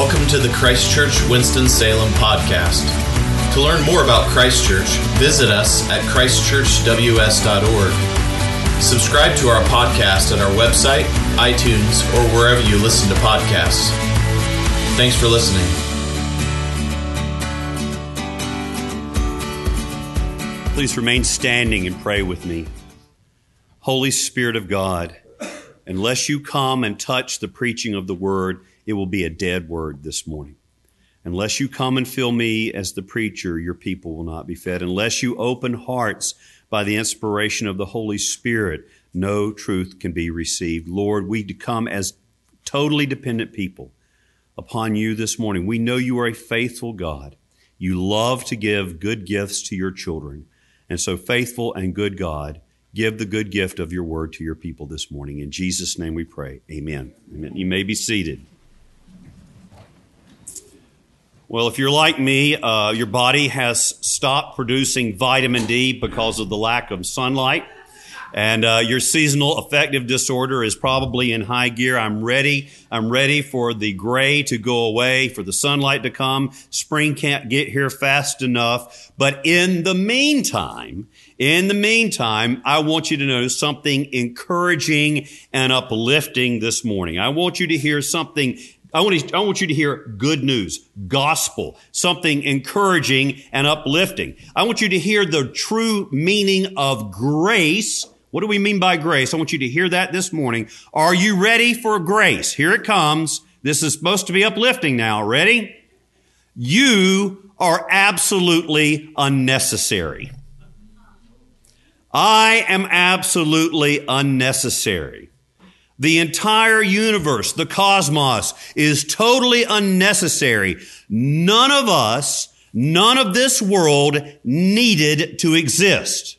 Welcome to the Christchurch Winston-Salem podcast. To learn more about Christchurch, visit us at christchurchws.org. Subscribe to our podcast at our website, iTunes, or wherever you listen to podcasts. Thanks for listening. Please remain standing and pray with me. Holy Spirit of God, unless you come and touch the preaching of the word, it will be a dead word this morning. Unless you come and fill me as the preacher, your people will not be fed. Unless you open hearts by the inspiration of the Holy Spirit, no truth can be received. Lord, we come as totally dependent people upon you this morning. We know you are a faithful God. You love to give good gifts to your children. And so, faithful and good God, give the good gift of your word to your people this morning. In Jesus' name we pray. Amen. Amen. You may be seated. Well, if you're like me, uh, your body has stopped producing vitamin D because of the lack of sunlight. And uh, your seasonal affective disorder is probably in high gear. I'm ready. I'm ready for the gray to go away, for the sunlight to come. Spring can't get here fast enough. But in the meantime, in the meantime, I want you to know something encouraging and uplifting this morning. I want you to hear something I want, to, I want you to hear good news, gospel, something encouraging and uplifting. I want you to hear the true meaning of grace. What do we mean by grace? I want you to hear that this morning. Are you ready for grace? Here it comes. This is supposed to be uplifting now. Ready? You are absolutely unnecessary. I am absolutely unnecessary. The entire universe, the cosmos, is totally unnecessary. None of us, none of this world needed to exist.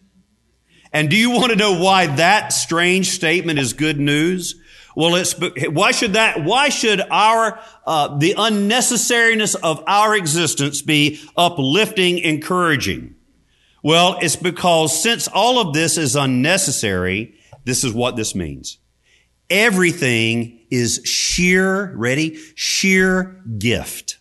And do you want to know why that strange statement is good news? Well, it's, why should that, why should our, uh, the unnecessariness of our existence be uplifting, encouraging? Well, it's because since all of this is unnecessary, this is what this means. Everything is sheer, ready? Sheer gift.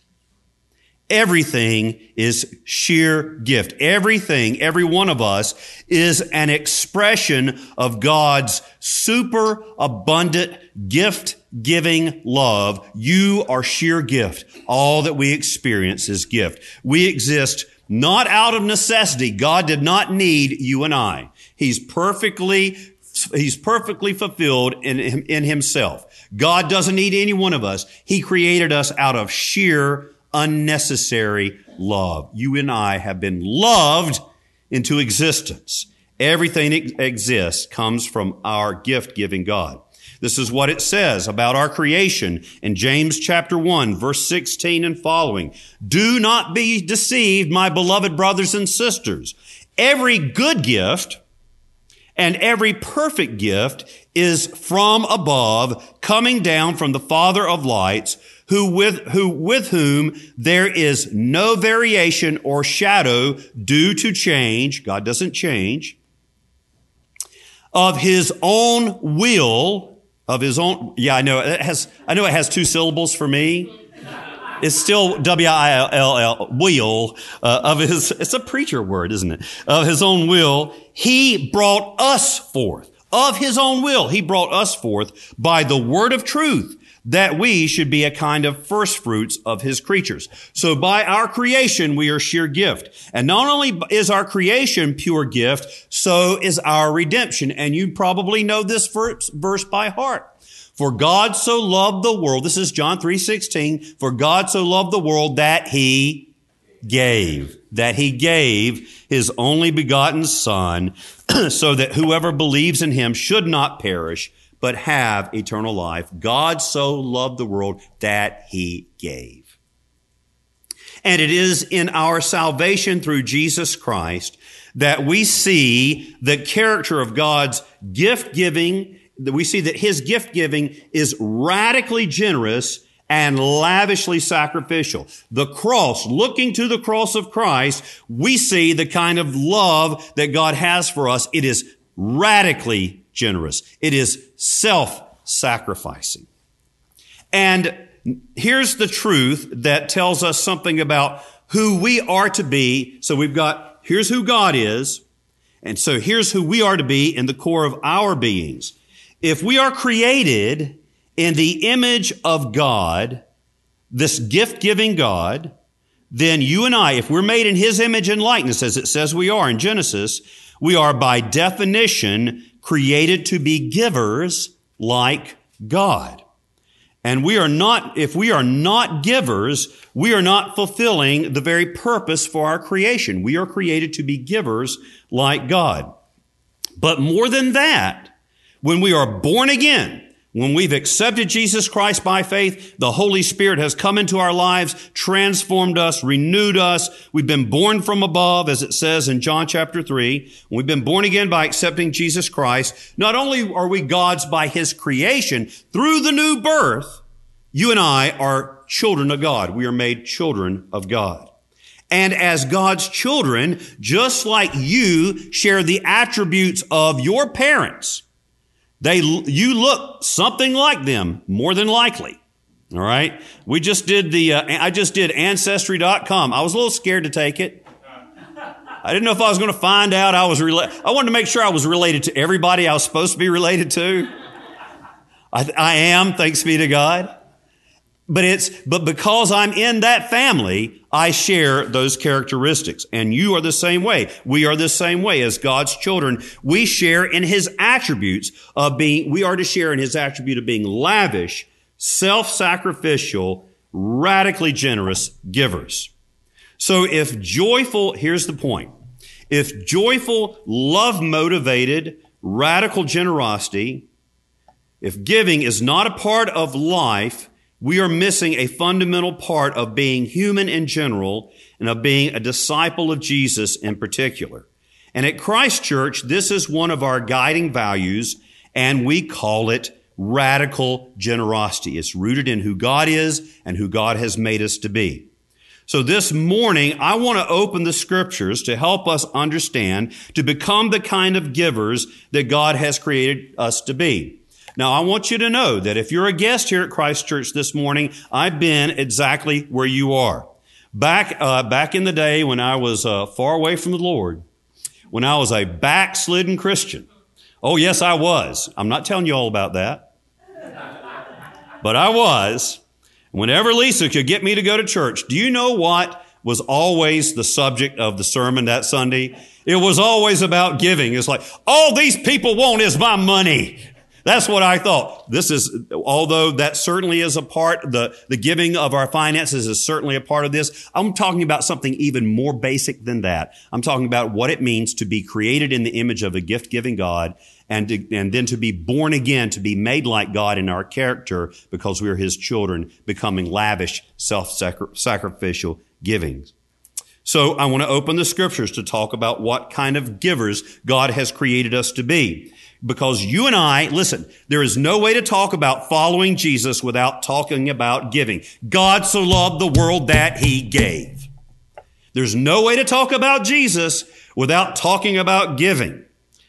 Everything is sheer gift. Everything, every one of us is an expression of God's super abundant gift giving love. You are sheer gift. All that we experience is gift. We exist not out of necessity. God did not need you and I. He's perfectly he's perfectly fulfilled in, in himself. God doesn't need any one of us. He created us out of sheer unnecessary love. You and I have been loved into existence. Everything that exists comes from our gift giving God. This is what it says about our creation in James chapter 1, verse 16 and following. Do not be deceived, my beloved brothers and sisters. Every good gift and every perfect gift is from above, coming down from the Father of lights, who with, who with whom there is no variation or shadow due to change. God doesn't change. Of his own will, of his own, yeah, I know it has, I know it has two syllables for me. It's still W-I-L-L, will, uh, of his, it's a preacher word, isn't it? Of his own will, he brought us forth. Of his own will, he brought us forth by the word of truth that we should be a kind of first fruits of his creatures. So by our creation, we are sheer gift. And not only is our creation pure gift, so is our redemption. And you probably know this verse by heart. For God so loved the world, this is John 3:16, for God so loved the world that he gave, that he gave his only begotten son so that whoever believes in him should not perish but have eternal life. God so loved the world that he gave. And it is in our salvation through Jesus Christ that we see the character of God's gift giving we see that his gift giving is radically generous and lavishly sacrificial. The cross, looking to the cross of Christ, we see the kind of love that God has for us. It is radically generous. It is self-sacrificing. And here's the truth that tells us something about who we are to be. So we've got, here's who God is. And so here's who we are to be in the core of our beings. If we are created in the image of God, this gift giving God, then you and I, if we're made in His image and likeness, as it says we are in Genesis, we are by definition created to be givers like God. And we are not, if we are not givers, we are not fulfilling the very purpose for our creation. We are created to be givers like God. But more than that, when we are born again, when we've accepted Jesus Christ by faith, the Holy Spirit has come into our lives, transformed us, renewed us. We've been born from above, as it says in John chapter 3. We've been born again by accepting Jesus Christ. Not only are we God's by His creation, through the new birth, you and I are children of God. We are made children of God. And as God's children, just like you share the attributes of your parents, they, you look something like them, more than likely. All right. We just did the, uh, I just did ancestry.com. I was a little scared to take it. I didn't know if I was going to find out I was related. I wanted to make sure I was related to everybody I was supposed to be related to. I, I am, thanks be to God. But it's, but because I'm in that family, I share those characteristics. And you are the same way. We are the same way as God's children. We share in His attributes of being, we are to share in His attribute of being lavish, self-sacrificial, radically generous givers. So if joyful, here's the point. If joyful, love motivated, radical generosity, if giving is not a part of life, we are missing a fundamental part of being human in general and of being a disciple of Jesus in particular. And at Christ Church, this is one of our guiding values, and we call it radical generosity. It's rooted in who God is and who God has made us to be. So this morning, I want to open the scriptures to help us understand, to become the kind of givers that God has created us to be. Now, I want you to know that if you're a guest here at Christ Church this morning, I've been exactly where you are. Back, uh, back in the day when I was uh, far away from the Lord, when I was a backslidden Christian. Oh, yes, I was. I'm not telling you all about that. But I was. Whenever Lisa could get me to go to church, do you know what was always the subject of the sermon that Sunday? It was always about giving. It's like, all these people want is my money. That's what I thought. This is, although that certainly is a part, the, the giving of our finances is certainly a part of this. I'm talking about something even more basic than that. I'm talking about what it means to be created in the image of a gift giving God and, to, and then to be born again, to be made like God in our character because we are His children, becoming lavish, self-sacrificial givings. So I want to open the scriptures to talk about what kind of givers God has created us to be. Because you and I, listen, there is no way to talk about following Jesus without talking about giving. God so loved the world that he gave. There's no way to talk about Jesus without talking about giving.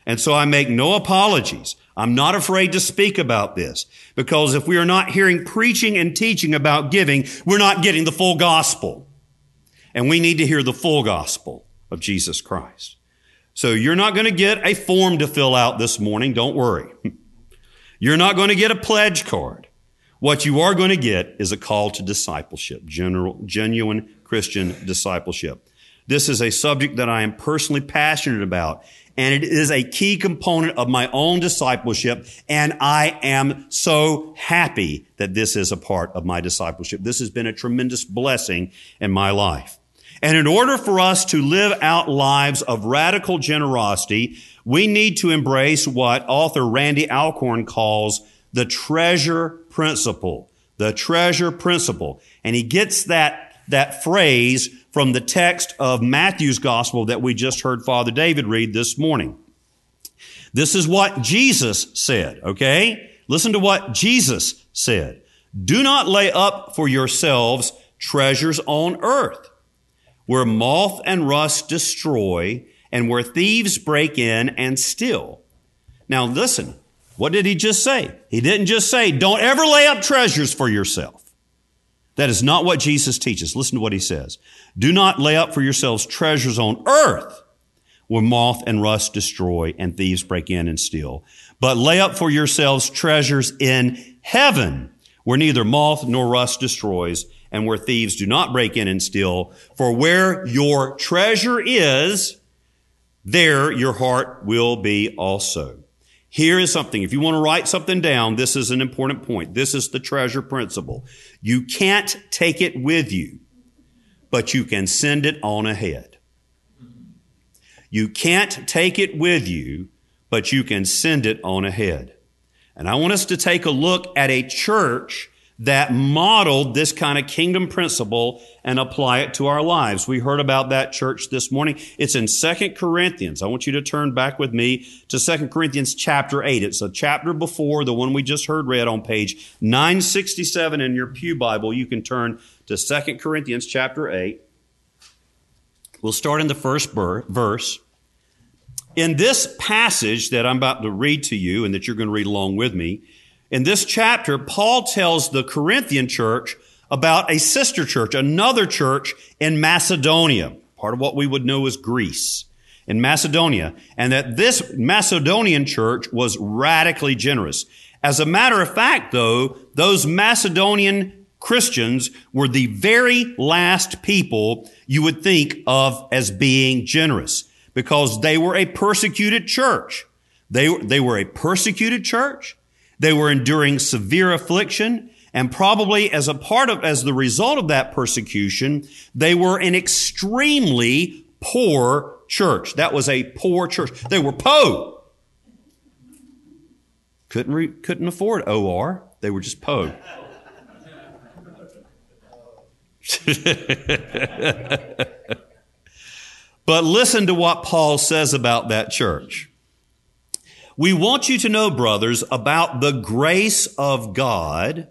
And so I make no apologies. I'm not afraid to speak about this because if we are not hearing preaching and teaching about giving, we're not getting the full gospel. And we need to hear the full gospel of Jesus Christ. So you're not going to get a form to fill out this morning. Don't worry. You're not going to get a pledge card. What you are going to get is a call to discipleship, general, genuine Christian discipleship. This is a subject that I am personally passionate about, and it is a key component of my own discipleship, and I am so happy that this is a part of my discipleship. This has been a tremendous blessing in my life. And in order for us to live out lives of radical generosity, we need to embrace what author Randy Alcorn calls the treasure principle. The treasure principle. And he gets that, that phrase from the text of Matthew's gospel that we just heard Father David read this morning. This is what Jesus said, okay? Listen to what Jesus said. Do not lay up for yourselves treasures on earth where moth and rust destroy and where thieves break in and steal. Now listen, what did he just say? He didn't just say, don't ever lay up treasures for yourself. That is not what Jesus teaches. Listen to what he says. Do not lay up for yourselves treasures on earth where moth and rust destroy and thieves break in and steal. But lay up for yourselves treasures in heaven where neither moth nor rust destroys and where thieves do not break in and steal. For where your treasure is, there your heart will be also. Here is something. If you want to write something down, this is an important point. This is the treasure principle. You can't take it with you, but you can send it on ahead. You can't take it with you, but you can send it on ahead. And I want us to take a look at a church that modeled this kind of kingdom principle and apply it to our lives. We heard about that church this morning. It's in Second Corinthians. I want you to turn back with me to Second Corinthians chapter 8. It's a chapter before the one we just heard read on page 967 in your Pew Bible. You can turn to Second Corinthians chapter 8. We'll start in the first verse. In this passage that I'm about to read to you and that you're going to read along with me, in this chapter, Paul tells the Corinthian church about a sister church, another church in Macedonia, part of what we would know as Greece, in Macedonia, and that this Macedonian church was radically generous. As a matter of fact, though, those Macedonian Christians were the very last people you would think of as being generous because they were a persecuted church. They, they were a persecuted church. They were enduring severe affliction and probably as a part of, as the result of that persecution, they were an extremely poor church. That was a poor church. They were po. Couldn't, re, couldn't afford OR. They were just po. but listen to what Paul says about that church. We want you to know, brothers, about the grace of God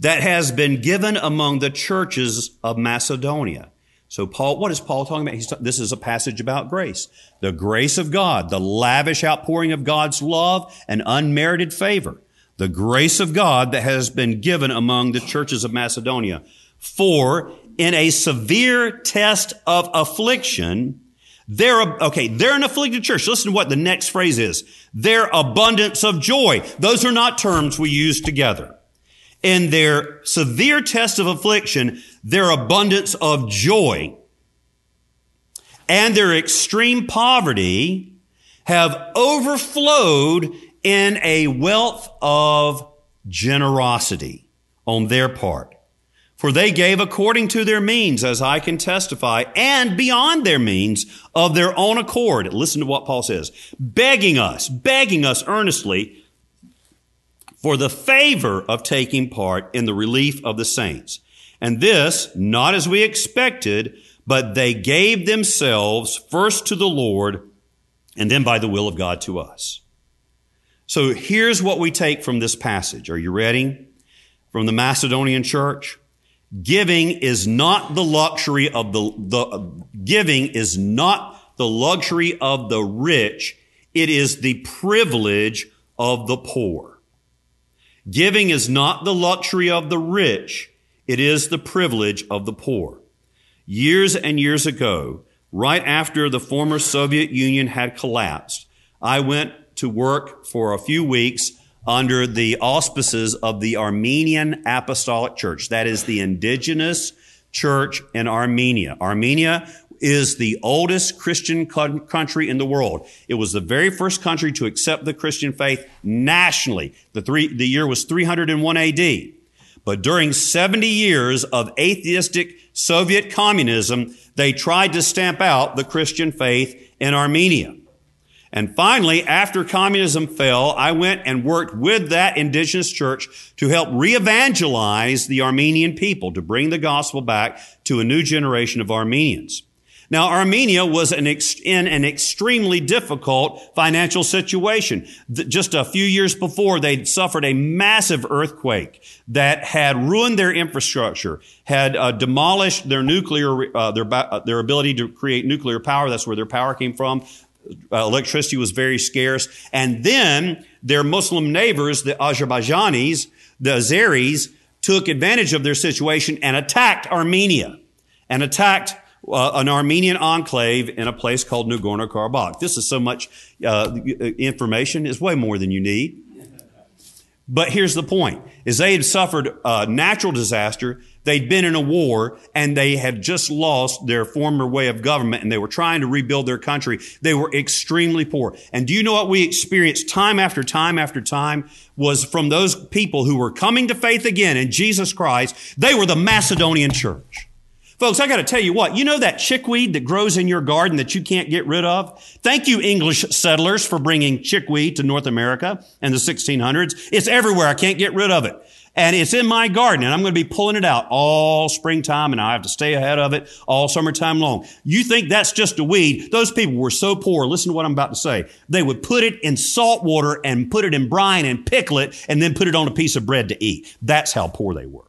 that has been given among the churches of Macedonia. So Paul, what is Paul talking about? He's, this is a passage about grace. The grace of God, the lavish outpouring of God's love and unmerited favor. The grace of God that has been given among the churches of Macedonia. For in a severe test of affliction, they're, okay, they're an afflicted church. Listen to what the next phrase is. Their abundance of joy. Those are not terms we use together. In their severe test of affliction, their abundance of joy and their extreme poverty have overflowed in a wealth of generosity on their part. For they gave according to their means, as I can testify, and beyond their means of their own accord. Listen to what Paul says. Begging us, begging us earnestly for the favor of taking part in the relief of the saints. And this, not as we expected, but they gave themselves first to the Lord and then by the will of God to us. So here's what we take from this passage. Are you ready? From the Macedonian church. Giving is not the luxury of the, the giving is not the luxury of the rich. It is the privilege of the poor. Giving is not the luxury of the rich. It is the privilege of the poor. Years and years ago, right after the former Soviet Union had collapsed, I went to work for a few weeks under the auspices of the Armenian Apostolic Church. That is the indigenous church in Armenia. Armenia is the oldest Christian country in the world. It was the very first country to accept the Christian faith nationally. The, three, the year was 301 AD. But during 70 years of atheistic Soviet communism, they tried to stamp out the Christian faith in Armenia. And finally, after communism fell, I went and worked with that indigenous church to help re-evangelize the Armenian people, to bring the gospel back to a new generation of Armenians. Now, Armenia was an ex- in an extremely difficult financial situation. Just a few years before, they'd suffered a massive earthquake that had ruined their infrastructure, had uh, demolished their nuclear, uh, their, uh, their ability to create nuclear power. That's where their power came from uh, electricity was very scarce. And then their Muslim neighbors, the Azerbaijanis, the Azeris, took advantage of their situation and attacked Armenia and attacked uh, an Armenian enclave in a place called Nagorno-Karabakh. This is so much uh, information. It's way more than you need. But here's the point, is they had suffered a natural disaster. They'd been in a war and they had just lost their former way of government and they were trying to rebuild their country. They were extremely poor. And do you know what we experienced time after time after time was from those people who were coming to faith again in Jesus Christ. They were the Macedonian church. Folks, I got to tell you what, you know that chickweed that grows in your garden that you can't get rid of? Thank you, English settlers, for bringing chickweed to North America in the 1600s. It's everywhere. I can't get rid of it. And it's in my garden and I'm going to be pulling it out all springtime and I have to stay ahead of it all summertime long. You think that's just a weed? Those people were so poor. Listen to what I'm about to say. They would put it in salt water and put it in brine and pickle it and then put it on a piece of bread to eat. That's how poor they were.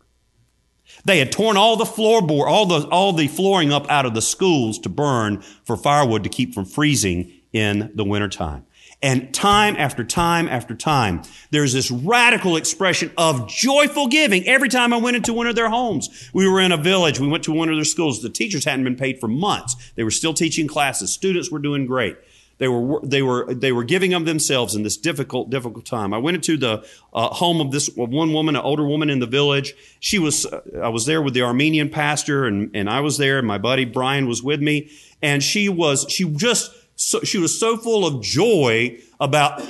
They had torn all the floorboard, all the, all the flooring up out of the schools to burn for firewood to keep from freezing in the wintertime. And time after time after time, there's this radical expression of joyful giving. Every time I went into one of their homes, we were in a village, we went to one of their schools. The teachers hadn't been paid for months. They were still teaching classes. Students were doing great. They were, they were, they were giving of themselves in this difficult, difficult time. I went into the uh, home of this one woman, an older woman in the village. She was, uh, I was there with the Armenian pastor and, and I was there and my buddy Brian was with me. And she was, she just, so, she was so full of joy about,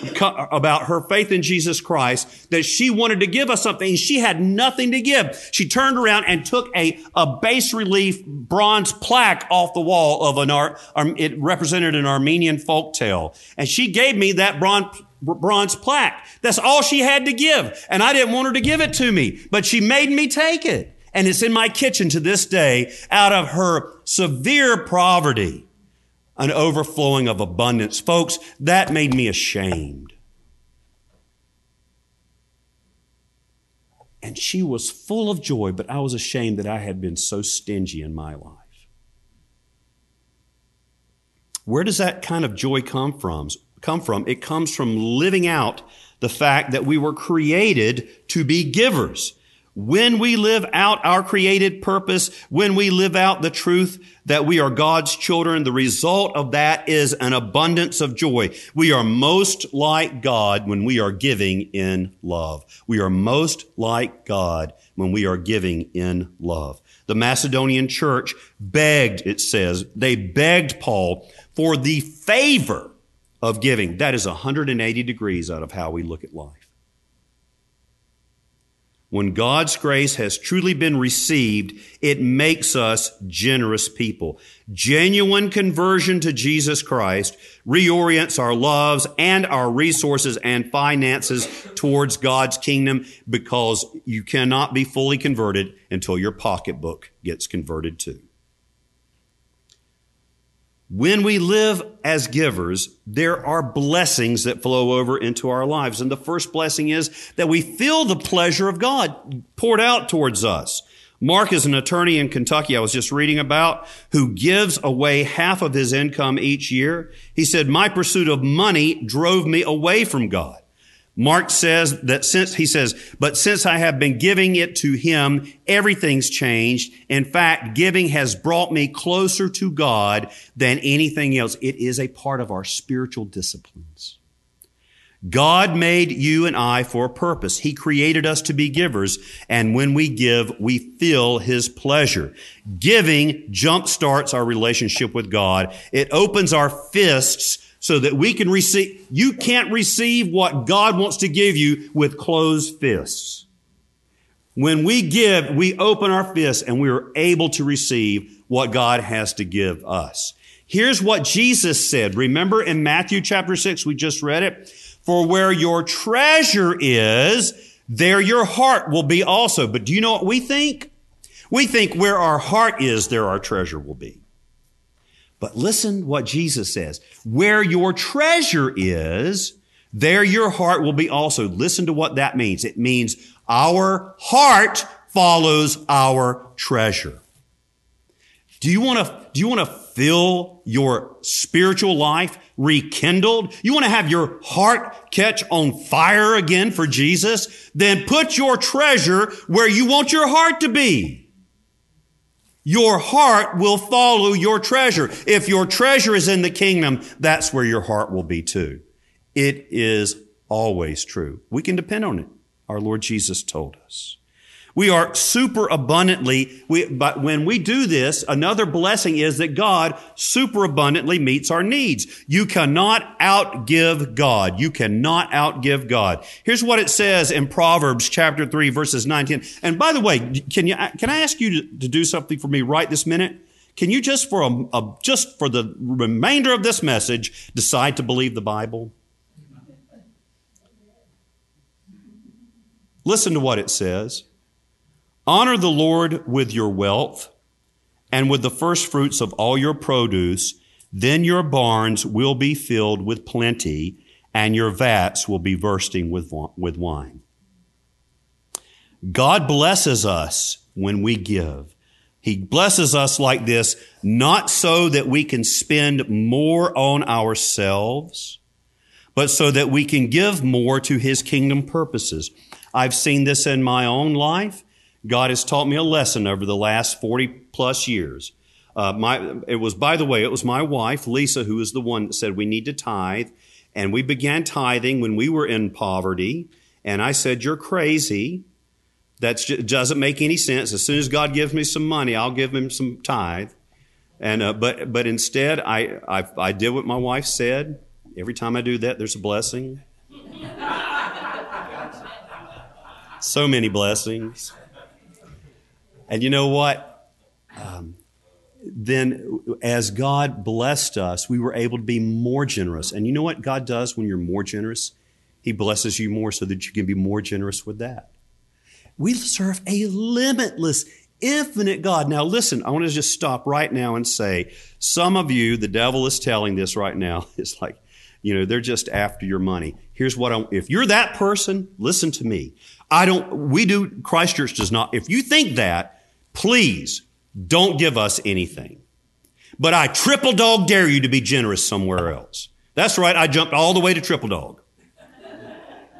about her faith in Jesus Christ that she wanted to give us something. She had nothing to give. She turned around and took a, a bas relief bronze plaque off the wall of an art, it represented an Armenian folk tale. And she gave me that bronze, bronze plaque. That's all she had to give. And I didn't want her to give it to me, but she made me take it. And it's in my kitchen to this day out of her severe poverty an overflowing of abundance. Folks, that made me ashamed. And she was full of joy, but I was ashamed that I had been so stingy in my life. Where does that kind of joy come from? Come from? It comes from living out the fact that we were created to be givers. When we live out our created purpose, when we live out the truth that we are God's children, the result of that is an abundance of joy. We are most like God when we are giving in love. We are most like God when we are giving in love. The Macedonian church begged, it says, they begged Paul for the favor of giving. That is 180 degrees out of how we look at life. When God's grace has truly been received, it makes us generous people. Genuine conversion to Jesus Christ reorients our loves and our resources and finances towards God's kingdom because you cannot be fully converted until your pocketbook gets converted too. When we live as givers, there are blessings that flow over into our lives. And the first blessing is that we feel the pleasure of God poured out towards us. Mark is an attorney in Kentucky I was just reading about who gives away half of his income each year. He said, my pursuit of money drove me away from God. Mark says that since, he says, but since I have been giving it to him, everything's changed. In fact, giving has brought me closer to God than anything else. It is a part of our spiritual disciplines. God made you and I for a purpose. He created us to be givers. And when we give, we feel His pleasure. Giving jumpstarts our relationship with God. It opens our fists so that we can receive. You can't receive what God wants to give you with closed fists. When we give, we open our fists and we are able to receive what God has to give us. Here's what Jesus said. Remember in Matthew chapter 6, we just read it. For where your treasure is, there your heart will be also. But do you know what we think? We think where our heart is, there our treasure will be. But listen what Jesus says. Where your treasure is, there your heart will be also. Listen to what that means. It means our heart follows our treasure. Do you want to, do you want to feel your spiritual life rekindled? You want to have your heart catch on fire again for Jesus? Then put your treasure where you want your heart to be. Your heart will follow your treasure. If your treasure is in the kingdom, that's where your heart will be too. It is always true. We can depend on it. Our Lord Jesus told us. We are super abundantly, we, but when we do this, another blessing is that God super abundantly meets our needs. You cannot outgive God. You cannot outgive God. Here's what it says in Proverbs chapter 3 verses 19. And by the way, can you, can I ask you to, to do something for me right this minute? Can you just for a, a, just for the remainder of this message decide to believe the Bible? Listen to what it says. Honor the Lord with your wealth and with the first fruits of all your produce. Then your barns will be filled with plenty and your vats will be bursting with, with wine. God blesses us when we give. He blesses us like this, not so that we can spend more on ourselves, but so that we can give more to His kingdom purposes. I've seen this in my own life. God has taught me a lesson over the last 40 plus years. Uh, my, it was, by the way, it was my wife, Lisa, who was the one that said we need to tithe. And we began tithing when we were in poverty. And I said, You're crazy. That doesn't make any sense. As soon as God gives me some money, I'll give him some tithe. And, uh, but, but instead, I, I, I did what my wife said. Every time I do that, there's a blessing. so many blessings. And you know what? Um, then as God blessed us, we were able to be more generous. And you know what God does when you're more generous? He blesses you more so that you can be more generous with that. We serve a limitless, infinite God. Now listen, I want to just stop right now and say, some of you, the devil is telling this right now. It's like, you know, they're just after your money. Here's what I, if you're that person, listen to me. I don't, we do, Christ Church does not, if you think that, Please don't give us anything. But I triple dog dare you to be generous somewhere else. That's right, I jumped all the way to triple dog.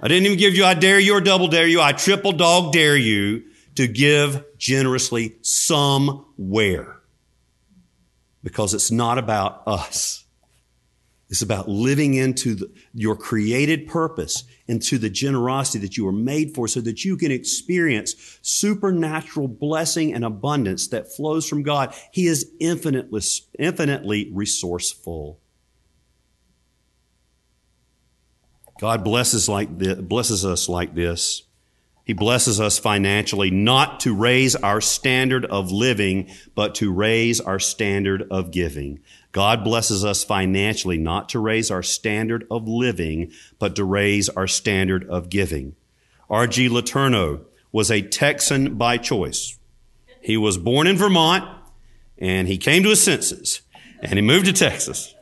I didn't even give you I dare you or double dare you. I triple dog dare you to give generously somewhere. Because it's not about us. It's about living into the, your created purpose, into the generosity that you were made for so that you can experience supernatural blessing and abundance that flows from God. He is infinitely, infinitely resourceful. God blesses like blesses us like this. He blesses us financially, not to raise our standard of living, but to raise our standard of giving. God blesses us financially, not to raise our standard of living, but to raise our standard of giving. R.G. Letourneau was a Texan by choice. He was born in Vermont and he came to his senses and he moved to Texas.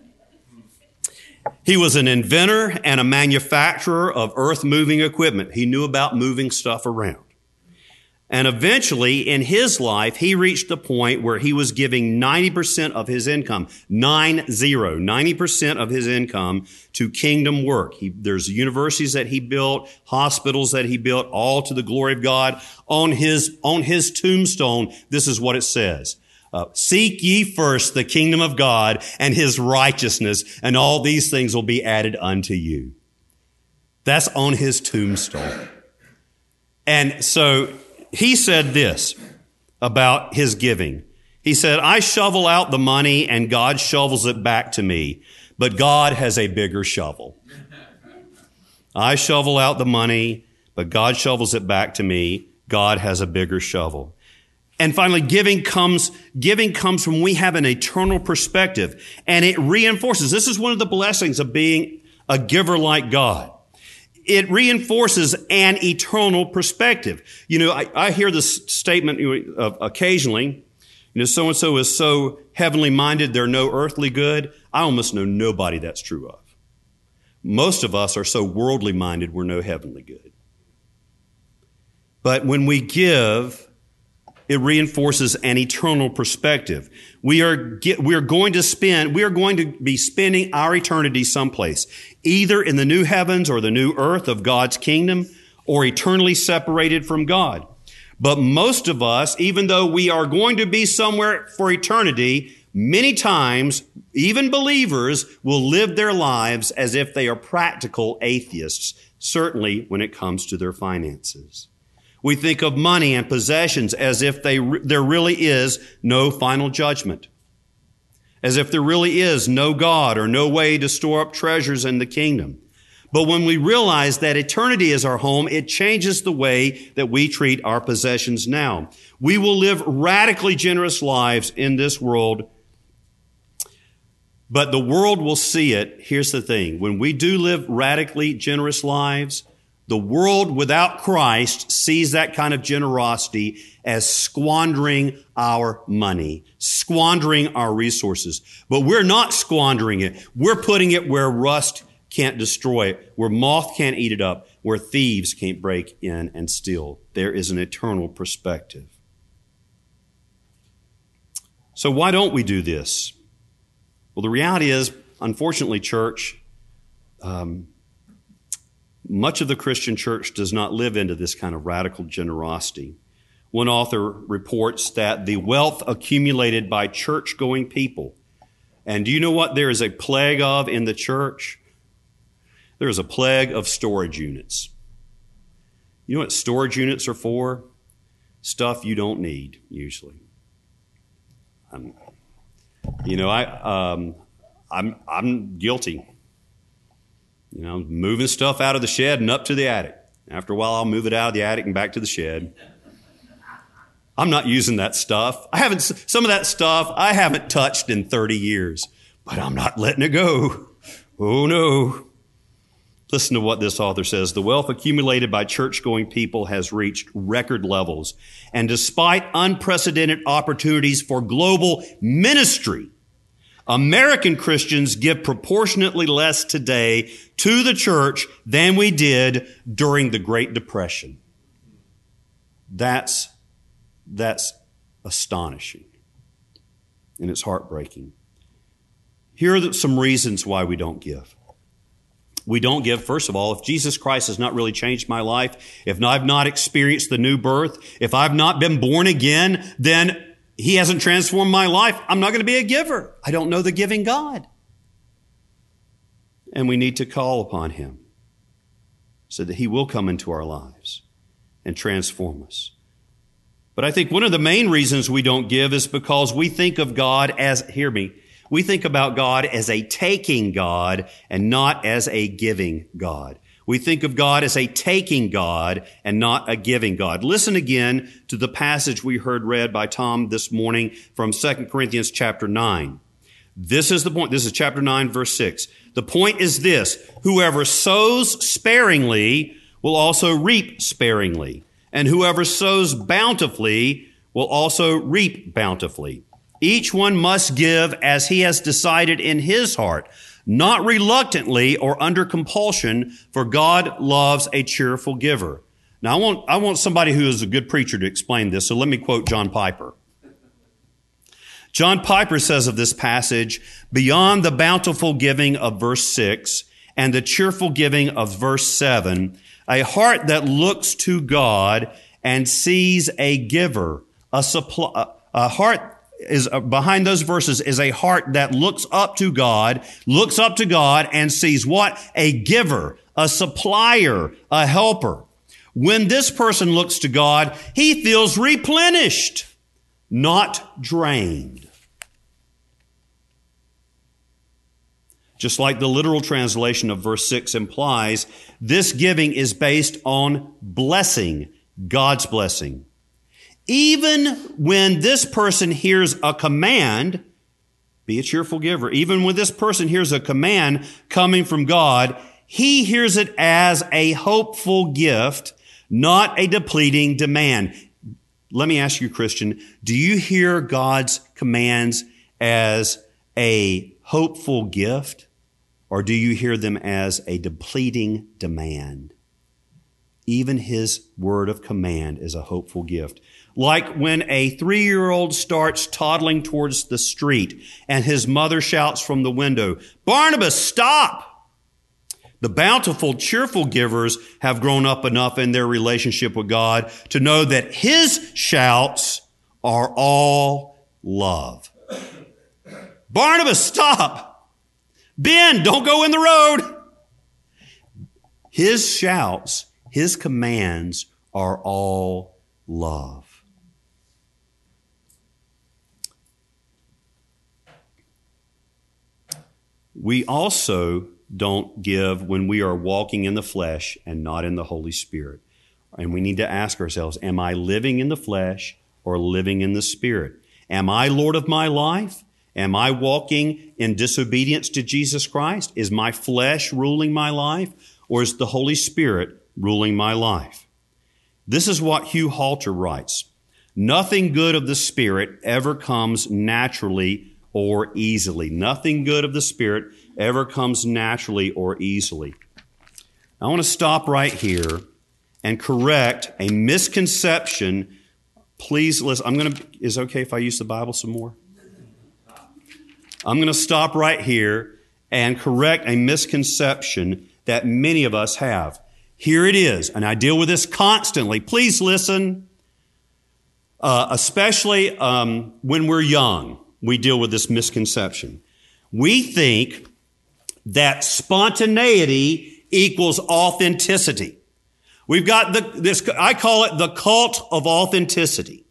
He was an inventor and a manufacturer of earth moving equipment. He knew about moving stuff around. And eventually in his life, he reached the point where he was giving 90% of his income, nine zero, 90% of his income to kingdom work. He, there's universities that he built, hospitals that he built, all to the glory of God. On his, on his tombstone, this is what it says. Uh, seek ye first the kingdom of God and his righteousness, and all these things will be added unto you. That's on his tombstone. And so he said this about his giving. He said, I shovel out the money and God shovels it back to me, but God has a bigger shovel. I shovel out the money, but God shovels it back to me. God has a bigger shovel. And finally, giving comes, giving comes from we have an eternal perspective and it reinforces. This is one of the blessings of being a giver like God it reinforces an eternal perspective. You know, I, I hear this statement occasionally, you know, so and so is so heavenly minded, they're no earthly good. I almost know nobody that's true of. Most of us are so worldly minded, we're no heavenly good. But when we give, it reinforces an eternal perspective. We are, get, we are going to spend, we are going to be spending our eternity someplace, either in the new heavens or the new earth of God's kingdom or eternally separated from God. But most of us, even though we are going to be somewhere for eternity, many times, even believers will live their lives as if they are practical atheists, certainly when it comes to their finances. We think of money and possessions as if they, there really is no final judgment. As if there really is no God or no way to store up treasures in the kingdom. But when we realize that eternity is our home, it changes the way that we treat our possessions now. We will live radically generous lives in this world, but the world will see it. Here's the thing. When we do live radically generous lives, the world without Christ sees that kind of generosity as squandering our money, squandering our resources. But we're not squandering it. We're putting it where rust can't destroy it, where moth can't eat it up, where thieves can't break in and steal. There is an eternal perspective. So, why don't we do this? Well, the reality is, unfortunately, church, um, much of the Christian church does not live into this kind of radical generosity. One author reports that the wealth accumulated by church going people, and do you know what there is a plague of in the church? There is a plague of storage units. You know what storage units are for? Stuff you don't need, usually. Um, you know, I, um, I'm, I'm guilty. You know, moving stuff out of the shed and up to the attic. After a while, I'll move it out of the attic and back to the shed. I'm not using that stuff. I haven't, some of that stuff I haven't touched in 30 years, but I'm not letting it go. Oh no. Listen to what this author says. The wealth accumulated by church going people has reached record levels. And despite unprecedented opportunities for global ministry, American Christians give proportionately less today to the church than we did during the Great Depression. That's, that's astonishing. And it's heartbreaking. Here are some reasons why we don't give we don't give, first of all, if Jesus Christ has not really changed my life, if I've not experienced the new birth, if I've not been born again, then he hasn't transformed my life. I'm not going to be a giver. I don't know the giving God. And we need to call upon him so that he will come into our lives and transform us. But I think one of the main reasons we don't give is because we think of God as, hear me, we think about God as a taking God and not as a giving God. We think of God as a taking God and not a giving God. Listen again to the passage we heard read by Tom this morning from 2 Corinthians chapter 9. This is the point. This is chapter 9 verse 6. The point is this. Whoever sows sparingly will also reap sparingly. And whoever sows bountifully will also reap bountifully. Each one must give as he has decided in his heart, not reluctantly or under compulsion, for God loves a cheerful giver. Now, I want, I want somebody who is a good preacher to explain this, so let me quote John Piper. John Piper says of this passage, beyond the bountiful giving of verse 6 and the cheerful giving of verse 7, a heart that looks to God and sees a giver, a, supply, a heart is uh, behind those verses is a heart that looks up to God, looks up to God and sees what? A giver, a supplier, a helper. When this person looks to God, he feels replenished, not drained. Just like the literal translation of verse 6 implies, this giving is based on blessing, God's blessing. Even when this person hears a command, be a cheerful giver, even when this person hears a command coming from God, he hears it as a hopeful gift, not a depleting demand. Let me ask you, Christian, do you hear God's commands as a hopeful gift, or do you hear them as a depleting demand? Even his word of command is a hopeful gift. like when a three year old starts toddling towards the street and his mother shouts from the window, Barnabas, stop! The bountiful, cheerful givers have grown up enough in their relationship with God to know that his shouts are all love. Barnabas, stop! Ben, don't go in the road! His shouts, his commands are all love. We also don't give when we are walking in the flesh and not in the Holy Spirit. And we need to ask ourselves, am I living in the flesh or living in the Spirit? Am I Lord of my life? Am I walking in disobedience to Jesus Christ? Is my flesh ruling my life or is the Holy Spirit ruling my life? This is what Hugh Halter writes. Nothing good of the Spirit ever comes naturally or easily. Nothing good of the Spirit ever comes naturally or easily. I want to stop right here and correct a misconception. Please listen. I'm going to, is okay if I use the Bible some more? I'm going to stop right here and correct a misconception that many of us have. Here it is, and I deal with this constantly. Please listen, uh, especially um, when we're young, we deal with this misconception. We think that spontaneity equals authenticity. We've got the, this, I call it the cult of authenticity.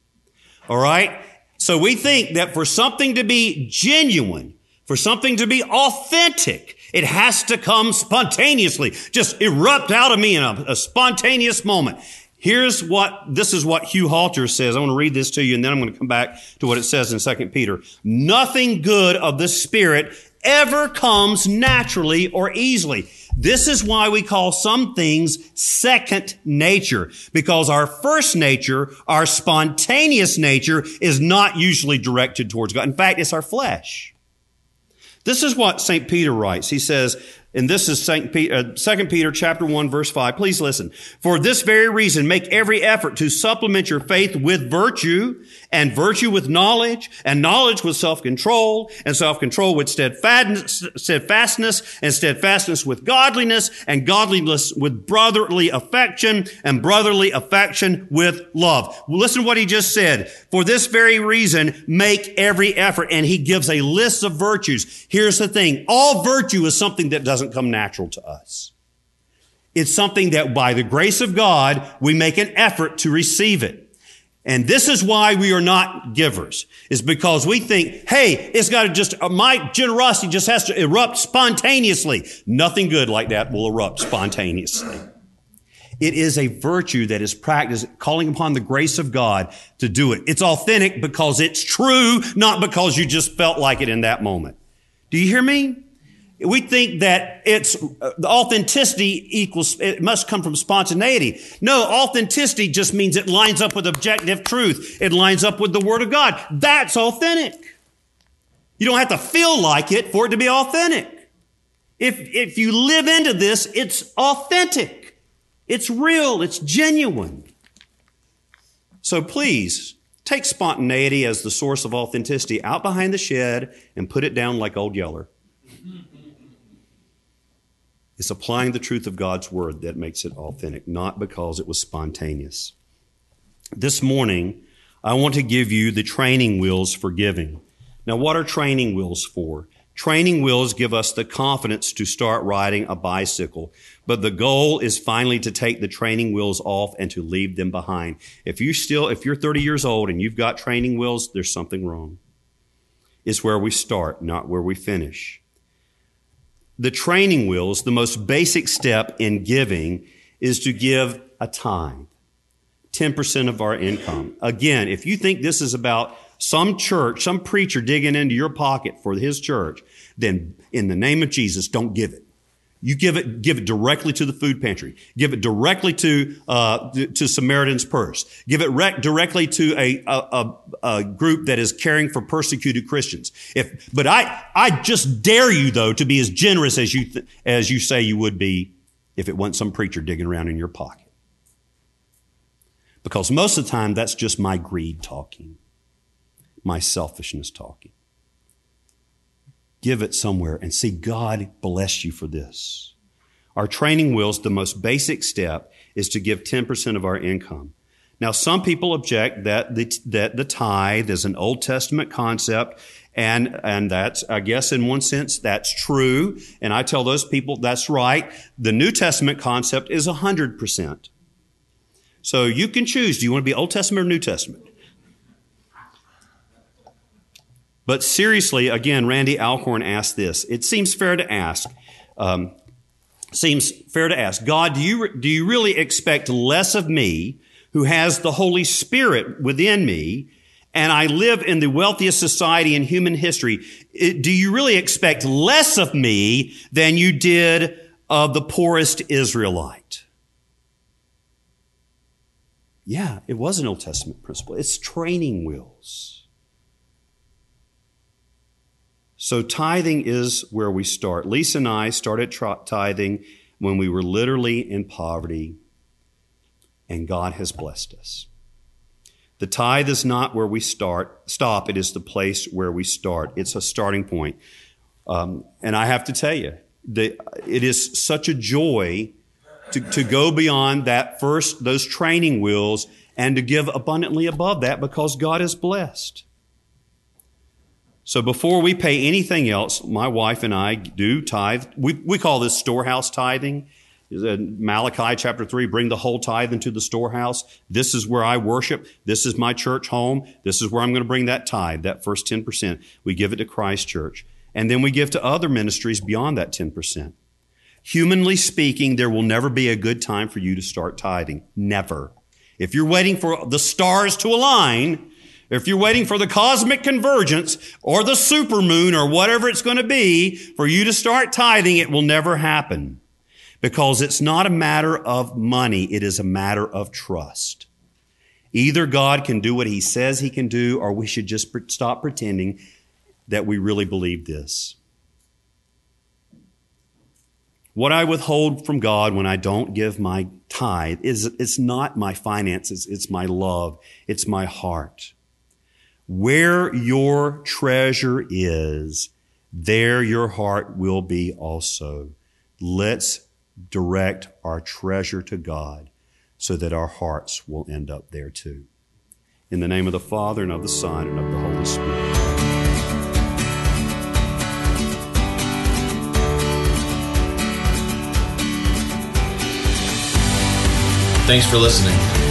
All right. So we think that for something to be genuine, for something to be authentic, it has to come spontaneously, just erupt out of me in a, a spontaneous moment. Here's what, this is what Hugh Halter says. I want to read this to you and then I'm going to come back to what it says in 2 Peter. Nothing good of the Spirit ever comes naturally or easily. This is why we call some things second nature, because our first nature, our spontaneous nature, is not usually directed towards God. In fact, it's our flesh. This is what St. Peter writes. He says, and this is Saint Peter, uh, 2 Peter chapter 1 verse 5. Please listen. For this very reason, make every effort to supplement your faith with virtue and virtue with knowledge and knowledge with self-control and self-control with steadfastness and steadfastness with godliness and godliness with brotherly affection and brotherly affection with love. Listen to what he just said. For this very reason, make every effort. And he gives a list of virtues. Here's the thing. All virtue is something that doesn't doesn't come natural to us. It's something that by the grace of God, we make an effort to receive it. And this is why we are not givers, is because we think, hey, it's got to just, uh, my generosity just has to erupt spontaneously. Nothing good like that will erupt spontaneously. It is a virtue that is practiced, calling upon the grace of God to do it. It's authentic because it's true, not because you just felt like it in that moment. Do you hear me? We think that it's uh, the authenticity equals, it must come from spontaneity. No, authenticity just means it lines up with objective truth. It lines up with the Word of God. That's authentic. You don't have to feel like it for it to be authentic. If, if you live into this, it's authentic. It's real. It's genuine. So please take spontaneity as the source of authenticity out behind the shed and put it down like old Yeller. It's applying the truth of God's word that makes it authentic, not because it was spontaneous. This morning, I want to give you the training wheels for giving. Now, what are training wheels for? Training wheels give us the confidence to start riding a bicycle, but the goal is finally to take the training wheels off and to leave them behind. If you still, if you're 30 years old and you've got training wheels, there's something wrong. It's where we start, not where we finish. The training wheels, the most basic step in giving is to give a tithe, 10% of our income. Again, if you think this is about some church, some preacher digging into your pocket for his church, then in the name of Jesus, don't give it. You give it, give it directly to the food pantry. Give it directly to uh, to Samaritan's Purse. Give it rec- directly to a, a, a, group that is caring for persecuted Christians. If, but I I just dare you though to be as generous as you th- as you say you would be if it wasn't some preacher digging around in your pocket. Because most of the time, that's just my greed talking, my selfishness talking. Give it somewhere and see God bless you for this. Our training wheels, the most basic step is to give 10% of our income. Now, some people object that the, that the tithe is an Old Testament concept, and, and that's, I guess, in one sense, that's true. And I tell those people that's right. The New Testament concept is 100%. So you can choose. Do you want to be Old Testament or New Testament? But seriously, again, Randy Alcorn asked this. It seems fair to ask. Um, seems fair to ask. God, do you do you really expect less of me who has the Holy Spirit within me, and I live in the wealthiest society in human history, do you really expect less of me than you did of the poorest Israelite? Yeah, it was an Old Testament principle. It's training wheels. So tithing is where we start. Lisa and I started tithing when we were literally in poverty and God has blessed us. The tithe is not where we start, stop. It is the place where we start. It's a starting point. Um, and I have to tell you, that it is such a joy to, to go beyond that first, those training wheels and to give abundantly above that because God is blessed. So before we pay anything else, my wife and I do tithe. We, we call this storehouse tithing. Malachi chapter 3, bring the whole tithe into the storehouse. This is where I worship. This is my church home. This is where I'm going to bring that tithe, that first 10%. We give it to Christ Church. And then we give to other ministries beyond that 10%. Humanly speaking, there will never be a good time for you to start tithing. Never. If you're waiting for the stars to align, if you're waiting for the cosmic convergence or the supermoon or whatever it's going to be for you to start tithing, it will never happen because it's not a matter of money. It is a matter of trust. Either God can do what he says he can do, or we should just stop pretending that we really believe this. What I withhold from God when I don't give my tithe is it's not my finances, it's my love, it's my heart. Where your treasure is, there your heart will be also. Let's direct our treasure to God so that our hearts will end up there too. In the name of the Father, and of the Son, and of the Holy Spirit. Thanks for listening.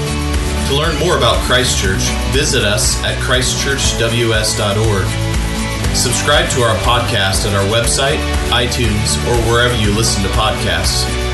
To learn more about Christchurch, visit us at christchurchws.org. Subscribe to our podcast at our website, iTunes, or wherever you listen to podcasts.